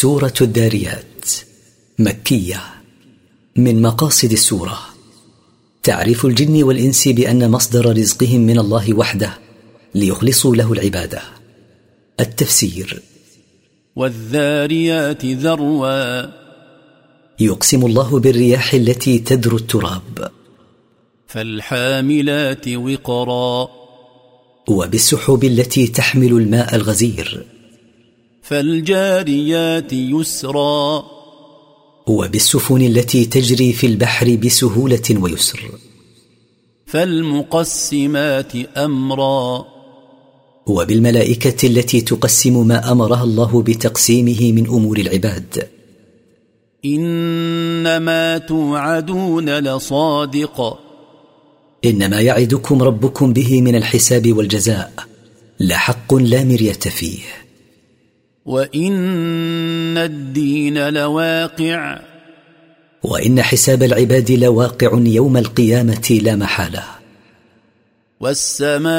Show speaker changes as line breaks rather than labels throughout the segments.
سورة الذاريات مكية من مقاصد السورة. تعريف الجن والإنس بأن مصدر رزقهم من الله وحده ليخلصوا له العبادة. التفسير.
والذاريات ذروا.
يقسم الله بالرياح التي تدر التراب.
فالحاملات وقرا.
وبالسحب التي تحمل الماء الغزير.
فالجاريات يسرا.
وبالسفن التي تجري في البحر بسهولة ويسر.
فالمقسمات أمرا.
وبالملائكة التي تقسم ما أمرها الله بتقسيمه من أمور العباد.
إنما توعدون لصادق.
إنما يعدكم ربكم به من الحساب والجزاء. لحق لا مرية فيه.
وإن الدين لواقع.
وإن حساب العباد لواقع يوم القيامة لا محالة.
والسماء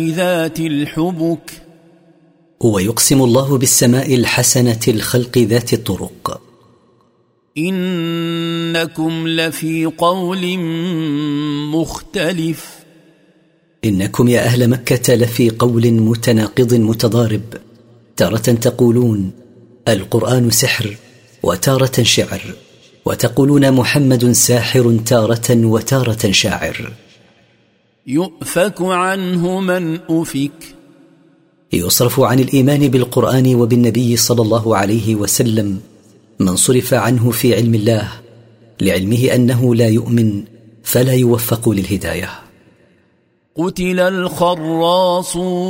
ذات الحبك.
ويقسم الله بالسماء الحسنة الخلق ذات الطرق.
إنكم لفي قول مختلف.
إنكم يا أهل مكة لفي قول متناقض متضارب. تارة تقولون القرآن سحر وتارة شعر وتقولون محمد ساحر تارة وتارة شاعر.
يؤفك عنه من أفك.
يصرف عن الإيمان بالقرآن وبالنبي صلى الله عليه وسلم من صرف عنه في علم الله لعلمه أنه لا يؤمن فلا يوفق للهداية.
قتل الخراصون.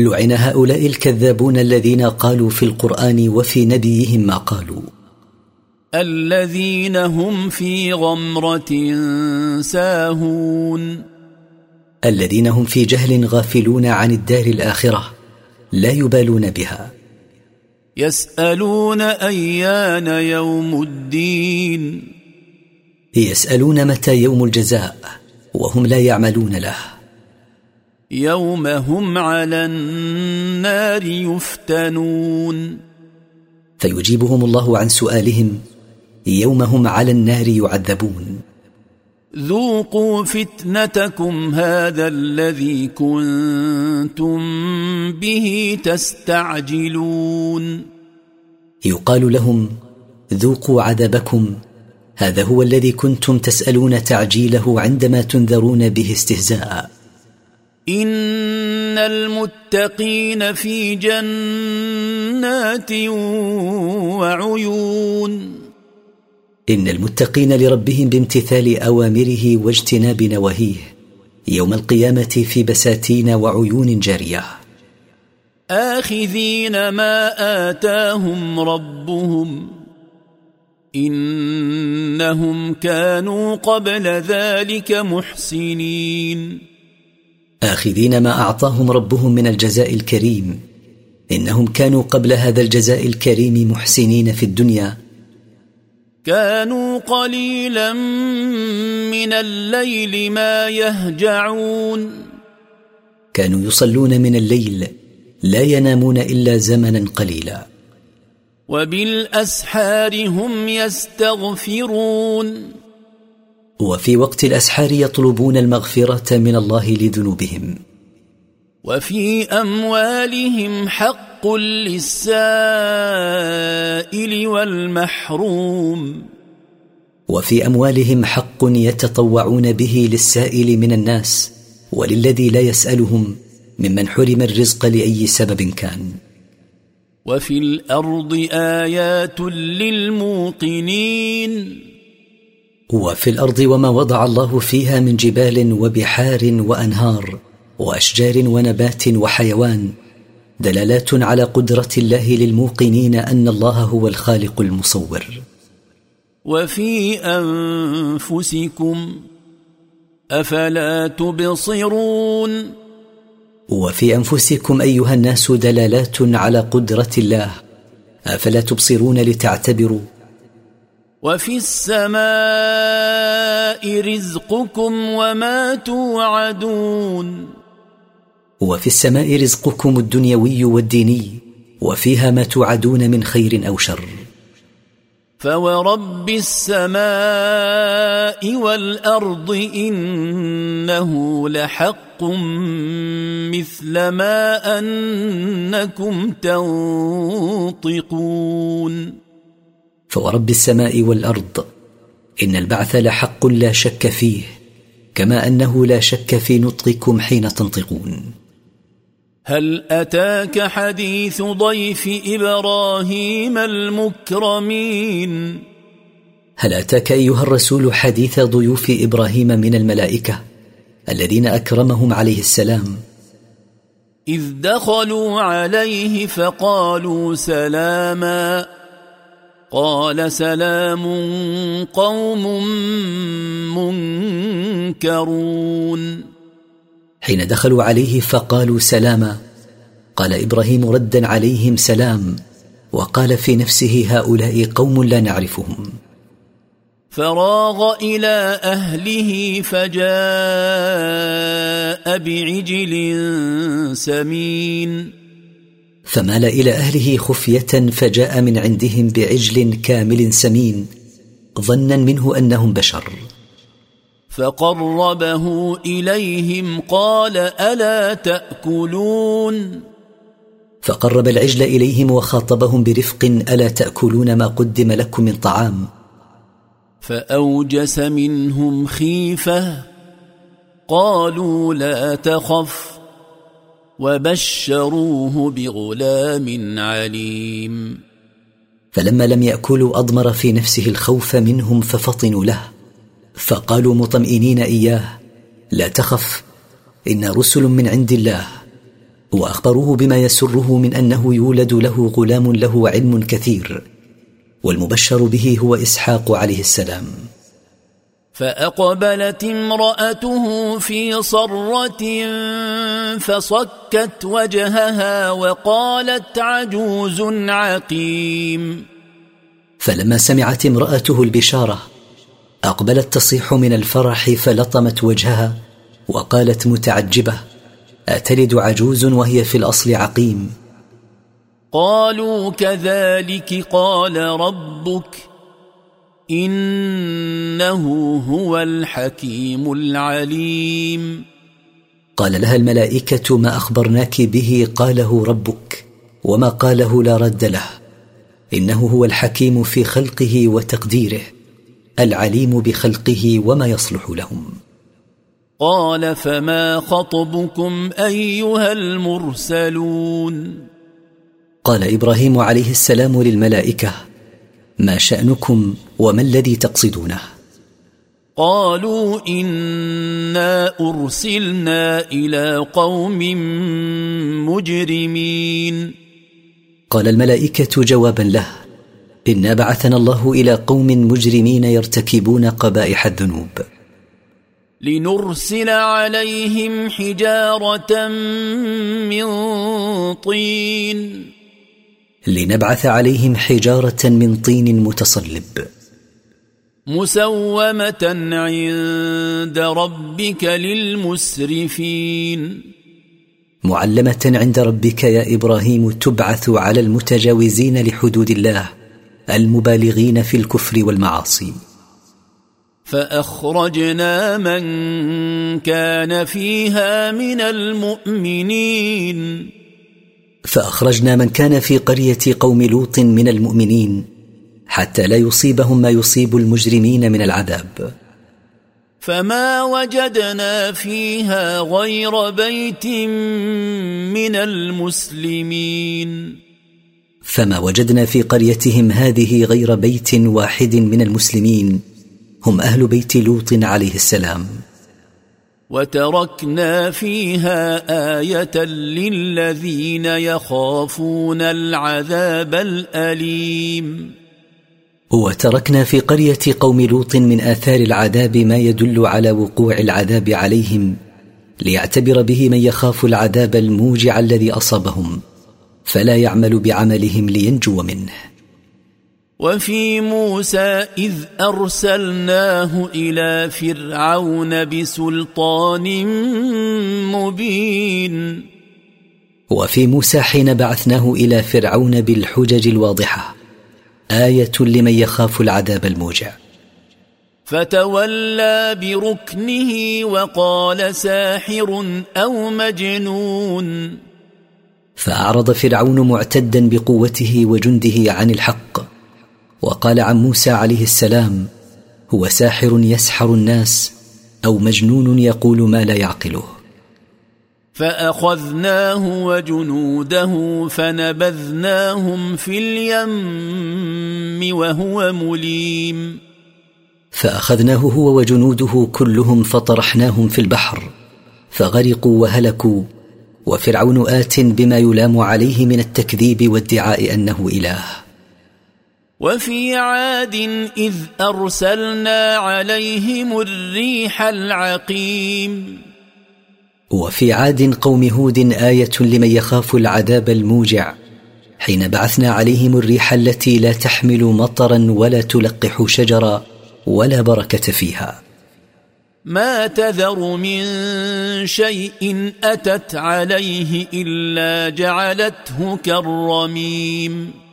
لعن هؤلاء الكذابون الذين قالوا في القرآن وفي نبيهم ما قالوا.
الذين هم في غمرة ساهون.
الذين هم في جهل غافلون عن الدار الآخرة لا يبالون بها.
يسألون أيان يوم الدين.
يسألون متى يوم الجزاء وهم لا يعملون له.
يوم هم على النار يفتنون.
فيجيبهم الله عن سؤالهم يوم هم على النار يعذبون.
ذوقوا فتنتكم هذا الذي كنتم به تستعجلون.
يقال لهم ذوقوا عذابكم هذا هو الذي كنتم تسألون تعجيله عندما تنذرون به استهزاء.
إن المتقين في جنات وعيون.
إن المتقين لربهم بامتثال أوامره واجتناب نواهيه يوم القيامة في بساتين وعيون جارية.
آخذين ما آتاهم ربهم. إنهم كانوا قبل ذلك محسنين.
آخذين ما أعطاهم ربهم من الجزاء الكريم. إنهم كانوا قبل هذا الجزاء الكريم محسنين في الدنيا.
كانوا قليلا من الليل ما يهجعون.
كانوا يصلون من الليل لا ينامون إلا زمنا قليلا.
وبالأسحار هم يستغفرون.
وفي وقت الأسحار يطلبون المغفرة من الله لذنوبهم.
وفي أموالهم حق للسائل والمحروم.
وفي أموالهم حق يتطوعون به للسائل من الناس وللذي لا يسألهم ممن حرم الرزق لأي سبب كان.
وفي الأرض آيات للموقنين.
وفي الأرض وما وضع الله فيها من جبال وبحار وأنهار وأشجار ونبات وحيوان دلالات على قدرة الله للموقنين أن الله هو الخالق المصور.
وفي أنفسكم أفلا تبصرون؟
وفي أنفسكم أيها الناس دلالات على قدرة الله أفلا تبصرون لتعتبروا؟
وفي السماء رزقكم وما توعدون.
وفي السماء رزقكم الدنيوي والديني وفيها ما توعدون من خير أو شر.
فورب السماء والأرض إنه لحق مثل ما أنكم تنطقون.
فورب السماء والأرض إن البعث لحق لا شك فيه كما أنه لا شك في نطقكم حين تنطقون.
هل أتاك حديث ضيف إبراهيم المكرمين؟
هل أتاك أيها الرسول حديث ضيوف إبراهيم من الملائكة الذين أكرمهم عليه السلام؟
إذ دخلوا عليه فقالوا سلاما قال سلام قوم منكرون.
حين دخلوا عليه فقالوا سلاما. قال إبراهيم ردا عليهم سلام وقال في نفسه هؤلاء قوم لا نعرفهم.
فراغ إلى أهله فجاء بعجل سمين.
فمال إلى أهله خفية فجاء من عندهم بعجل كامل سمين ظنا منه أنهم بشر.
فقربه إليهم قال ألا تأكلون؟
فقرب العجل إليهم وخاطبهم برفق ألا تأكلون ما قدم لكم من طعام؟
فأوجس منهم خيفة قالوا لا تخف. وبشروه بغلام عليم.
فلما لم يأكلوا أضمر في نفسه الخوف منهم ففطنوا له فقالوا مطمئنين إياه لا تخف إن رسل من عند الله. وأخبروه بما يسره من أنه يولد له غلام له علم كثير والمبشر به هو إسحاق عليه السلام.
فأقبلت امرأته في صرة فصكت وجهها وقالت عجوز عقيم.
فلما سمعت امرأته البشارة أقبلت تصيح من الفرح فلطمت وجهها وقالت متعجبة أتلد عجوز وهي في الأصل عقيم؟
قالوا كذلك قال ربك إنه هو الحكيم العليم.
قال لها الملائكة ما أخبرناك به قاله ربك وما قاله لا رد له. إنه هو الحكيم في خلقه وتقديره العليم بخلقه وما يصلح لهم.
قال فما خطبكم أيها المرسلون؟
قال إبراهيم عليه السلام للملائكة ما شأنكم وما الذي تقصدونه؟
قالوا إنا أرسلنا إلى قوم مجرمين.
قال الملائكة جوابا له إنا بعثنا الله إلى قوم مجرمين يرتكبون قبائح الذنوب.
لنرسل عليهم حجارة من طين.
لنبعث عليهم حجارة من طين متصلب.
مسومة عند ربك للمسرفين.
معلمة عند ربك يا إبراهيم تبعث على المتجاوزين لحدود الله المبالغين في الكفر والمعاصي.
فأخرجنا من كان فيها من المؤمنين.
فأخرجنا من كان في قرية قوم لوط من المؤمنين حتى لا يصيبهم ما يصيب المجرمين من العذاب.
فما وجدنا فيها غير بيت من المسلمين.
فما وجدنا في قريتهم هذه غير بيت واحد من المسلمين هم أهل بيت لوط عليه السلام.
وتركنا فيها آية للذين يخافون العذاب الأليم.
وتركنا في قرية قوم لوط من آثار العذاب ما يدل على وقوع العذاب عليهم ليعتبر به من يخاف العذاب الموجع الذي أصابهم فلا يعمل بعملهم لينجو منه.
وفي موسى إذ أرسلناه إلى فرعون بسلطان مبين.
وفي موسى حين بعثناه إلى فرعون بالحجج الواضحة آية لمن يخاف العذاب الموجع.
فتولى بركنه وقال ساحر أو مجنون.
فأعرض فرعون معتدا بقوته وجنده عن الحق وقال عن موسى عليه السلام هو ساحر يسحر الناس أو مجنون يقول ما لا يعقله.
فأخذناه وجنوده فنبذناهم في اليم وهو مليم.
فأخذناه هو وجنوده كلهم فطرحناهم في البحر فغرقوا وهلكوا وفرعون آت بما يلام عليه من التكذيب وادعاء أنه إله.
وفي عاد إذ أرسلنا عليهم الريح العقيم.
وفي عاد قوم هود آية لمن يخاف العذاب الموجع. حين بعثنا عليهم الريح التي لا تحمل مطرا ولا تلقح شجرا ولا بركة فيها.
ما تذر من شيء أتت عليه إلا جعلته كالرميم.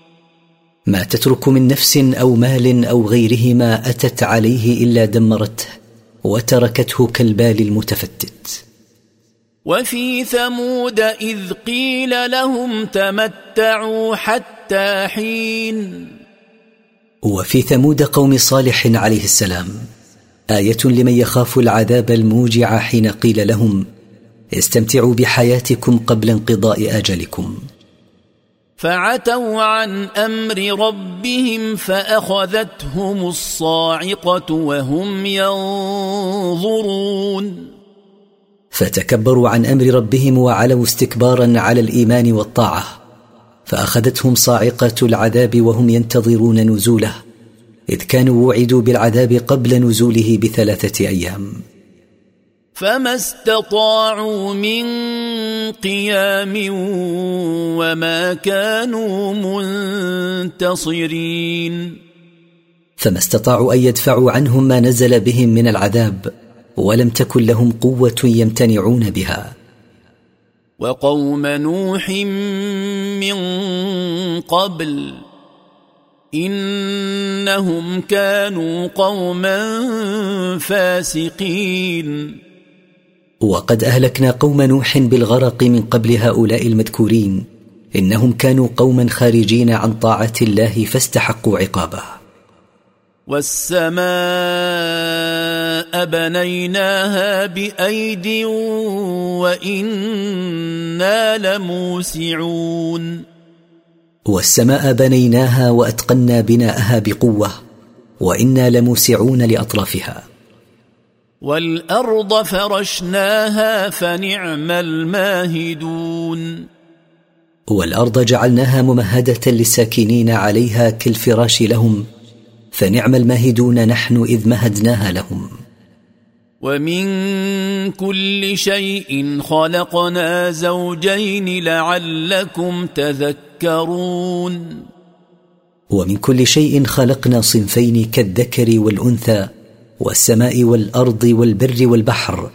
ما تترك من نفس أو مال أو غيرهما أتت عليه إلا دمرته وتركته كالبال المتفتت.
وفي ثمود إذ قيل لهم تمتعوا حتى حين.
وفي ثمود قوم صالح عليه السلام آية لمن يخاف العذاب الموجع حين قيل لهم استمتعوا بحياتكم قبل انقضاء أجلكم.
فعتوا عن أمر ربهم فأخذتهم الصاعقة وهم ينظرون.
فتكبروا عن أمر ربهم وعلوا استكبارا على الإيمان والطاعة فأخذتهم صاعقة العذاب وهم ينتظرون نزوله إذ كانوا وعدوا بالعذاب قبل نزوله بثلاثة أيام.
فما استطاعوا من قيام وما كانوا منتصرين
فما استطاعوا ان يدفعوا عنهم ما نزل بهم من العذاب ولم تكن لهم قوه يمتنعون بها
وقوم نوح من قبل انهم كانوا قوما فاسقين
وقد أهلكنا قوم نوح بالغرق من قبل هؤلاء المذكورين إنهم كانوا قوما خارجين عن طاعة الله فاستحقوا عقابه.
والسماء بنيناها بأيد وإنا لموسعون.
والسماء بنيناها وأتقنا بناءها بقوة وإنا لموسعون لأطرافها.
والأرض فرشناها فنعم الماهدون.
والأرض جعلناها ممهدة للساكنين عليها كالفراش لهم فنعم الماهدون نحن إذ مهدناها لهم.
ومن كل شيء خلقنا زوجين لعلكم تذكرون.
ومن كل شيء خلقنا صنفين كالذكر والأنثى والسماء والأرض والبر والبحر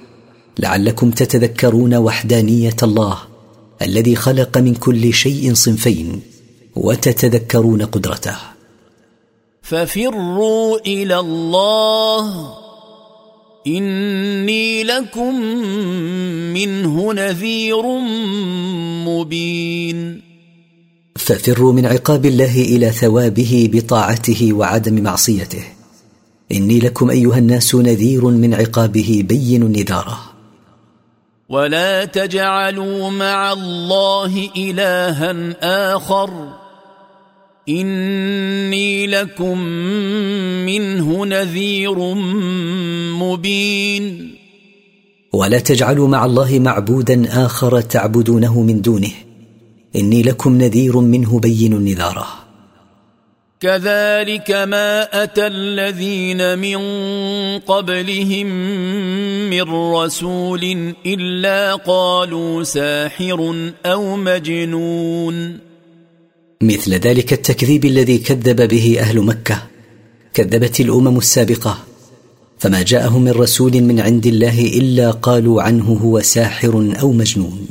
لعلكم تتذكرون وحدانية الله الذي خلق من كل شيء صنفين وتتذكرون قدرته.
ففروا إلى الله إني لكم منه نذير مبين.
ففروا من عقاب الله إلى ثوابه بطاعته وعدم معصيته. إني لكم أيها الناس نذير من عقابه بين نذاره
ولا تجعلوا مع الله إلها آخر. إني لكم منه نذير مبين.
ولا تجعلوا مع الله معبودا آخر تعبدونه من دونه. إني لكم نذير منه بين نذاره
كذلك ما أتى الذين من قبلهم من رسول إلا قالوا ساحر أو مجنون.
مثل ذلك التكذيب الذي كذب به أهل مكة كذبت الأمم السابقة فما جاءهم من رسول من عند الله إلا قالوا عنه هو ساحر أو مجنون.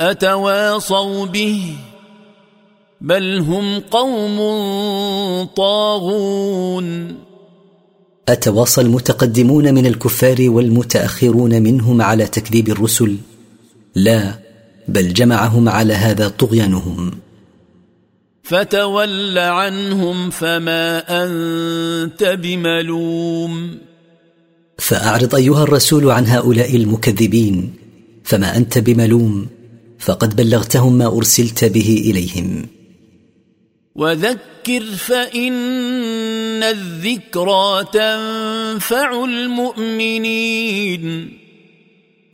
أتواصوا به؟ بل هم قوم طاغون.
أتواصى المتقدمون من الكفار والمتأخرون منهم على تكذيب الرسل؟ لا بل جمعهم على هذا طغيانهم.
فتول عنهم فما أنت بملوم.
فأعرض أيها الرسول عن هؤلاء المكذبين فما أنت بملوم؟ فقد بلغتهم ما أرسلت به إليهم.
وذكر فإن الذكرى تنفع المؤمنين.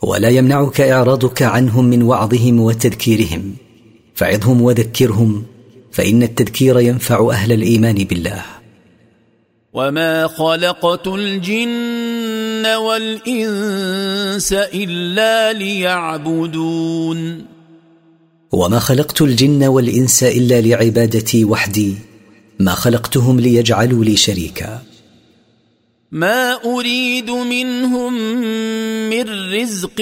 ولا يمنعك إعراضك عنهم من وعظهم وتذكيرهم. فعظهم وذكرهم فإن التذكير ينفع أهل الإيمان بالله.
وما خلقت الجن والإنس إلا ليعبدون.
وما خلقت الجن والإنس إلا لعبادتي وحدي. ما خلقتهم ليجعلوا لي شريكا.
ما أريد منهم من رزق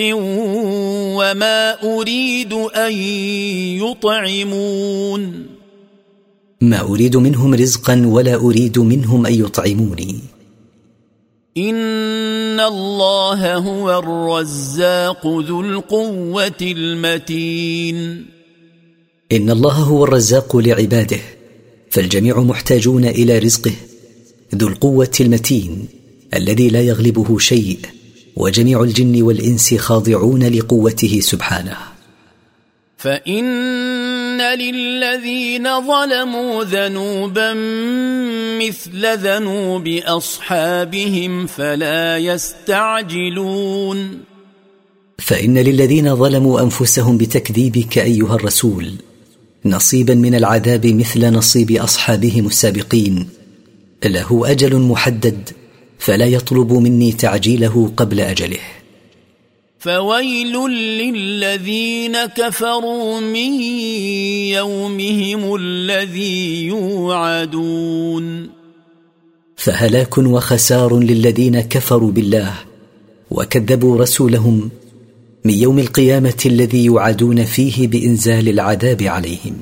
وما أريد أن يطعمون.
ما أريد منهم رزقا ولا أريد منهم أن يطعموني.
إن الله هو الرزاق ذو القوة المتين.
إن الله هو الرزاق لعباده فالجميع محتاجون إلى رزقه ذو القوة المتين الذي لا يغلبه شيء وجميع الجن والإنس خاضعون لقوته سبحانه.
فإن للذين ظلموا ذنوبا مثل ذنوب أصحابهم فلا يستعجلون.
فإن للذين ظلموا أنفسهم بتكذيبك أيها الرسول نصيبا من العذاب مثل نصيب أصحابهم السابقين. له أجل محدد فلا يطلب مني تعجيله قبل أجله.
فويل للذين كفروا من يومهم الذي يوعدون.
فهلاك وخسار للذين كفروا بالله وكذبوا رسولهم من يوم القيامة الذي يوعدون فيه بإنزال العذاب عليهم.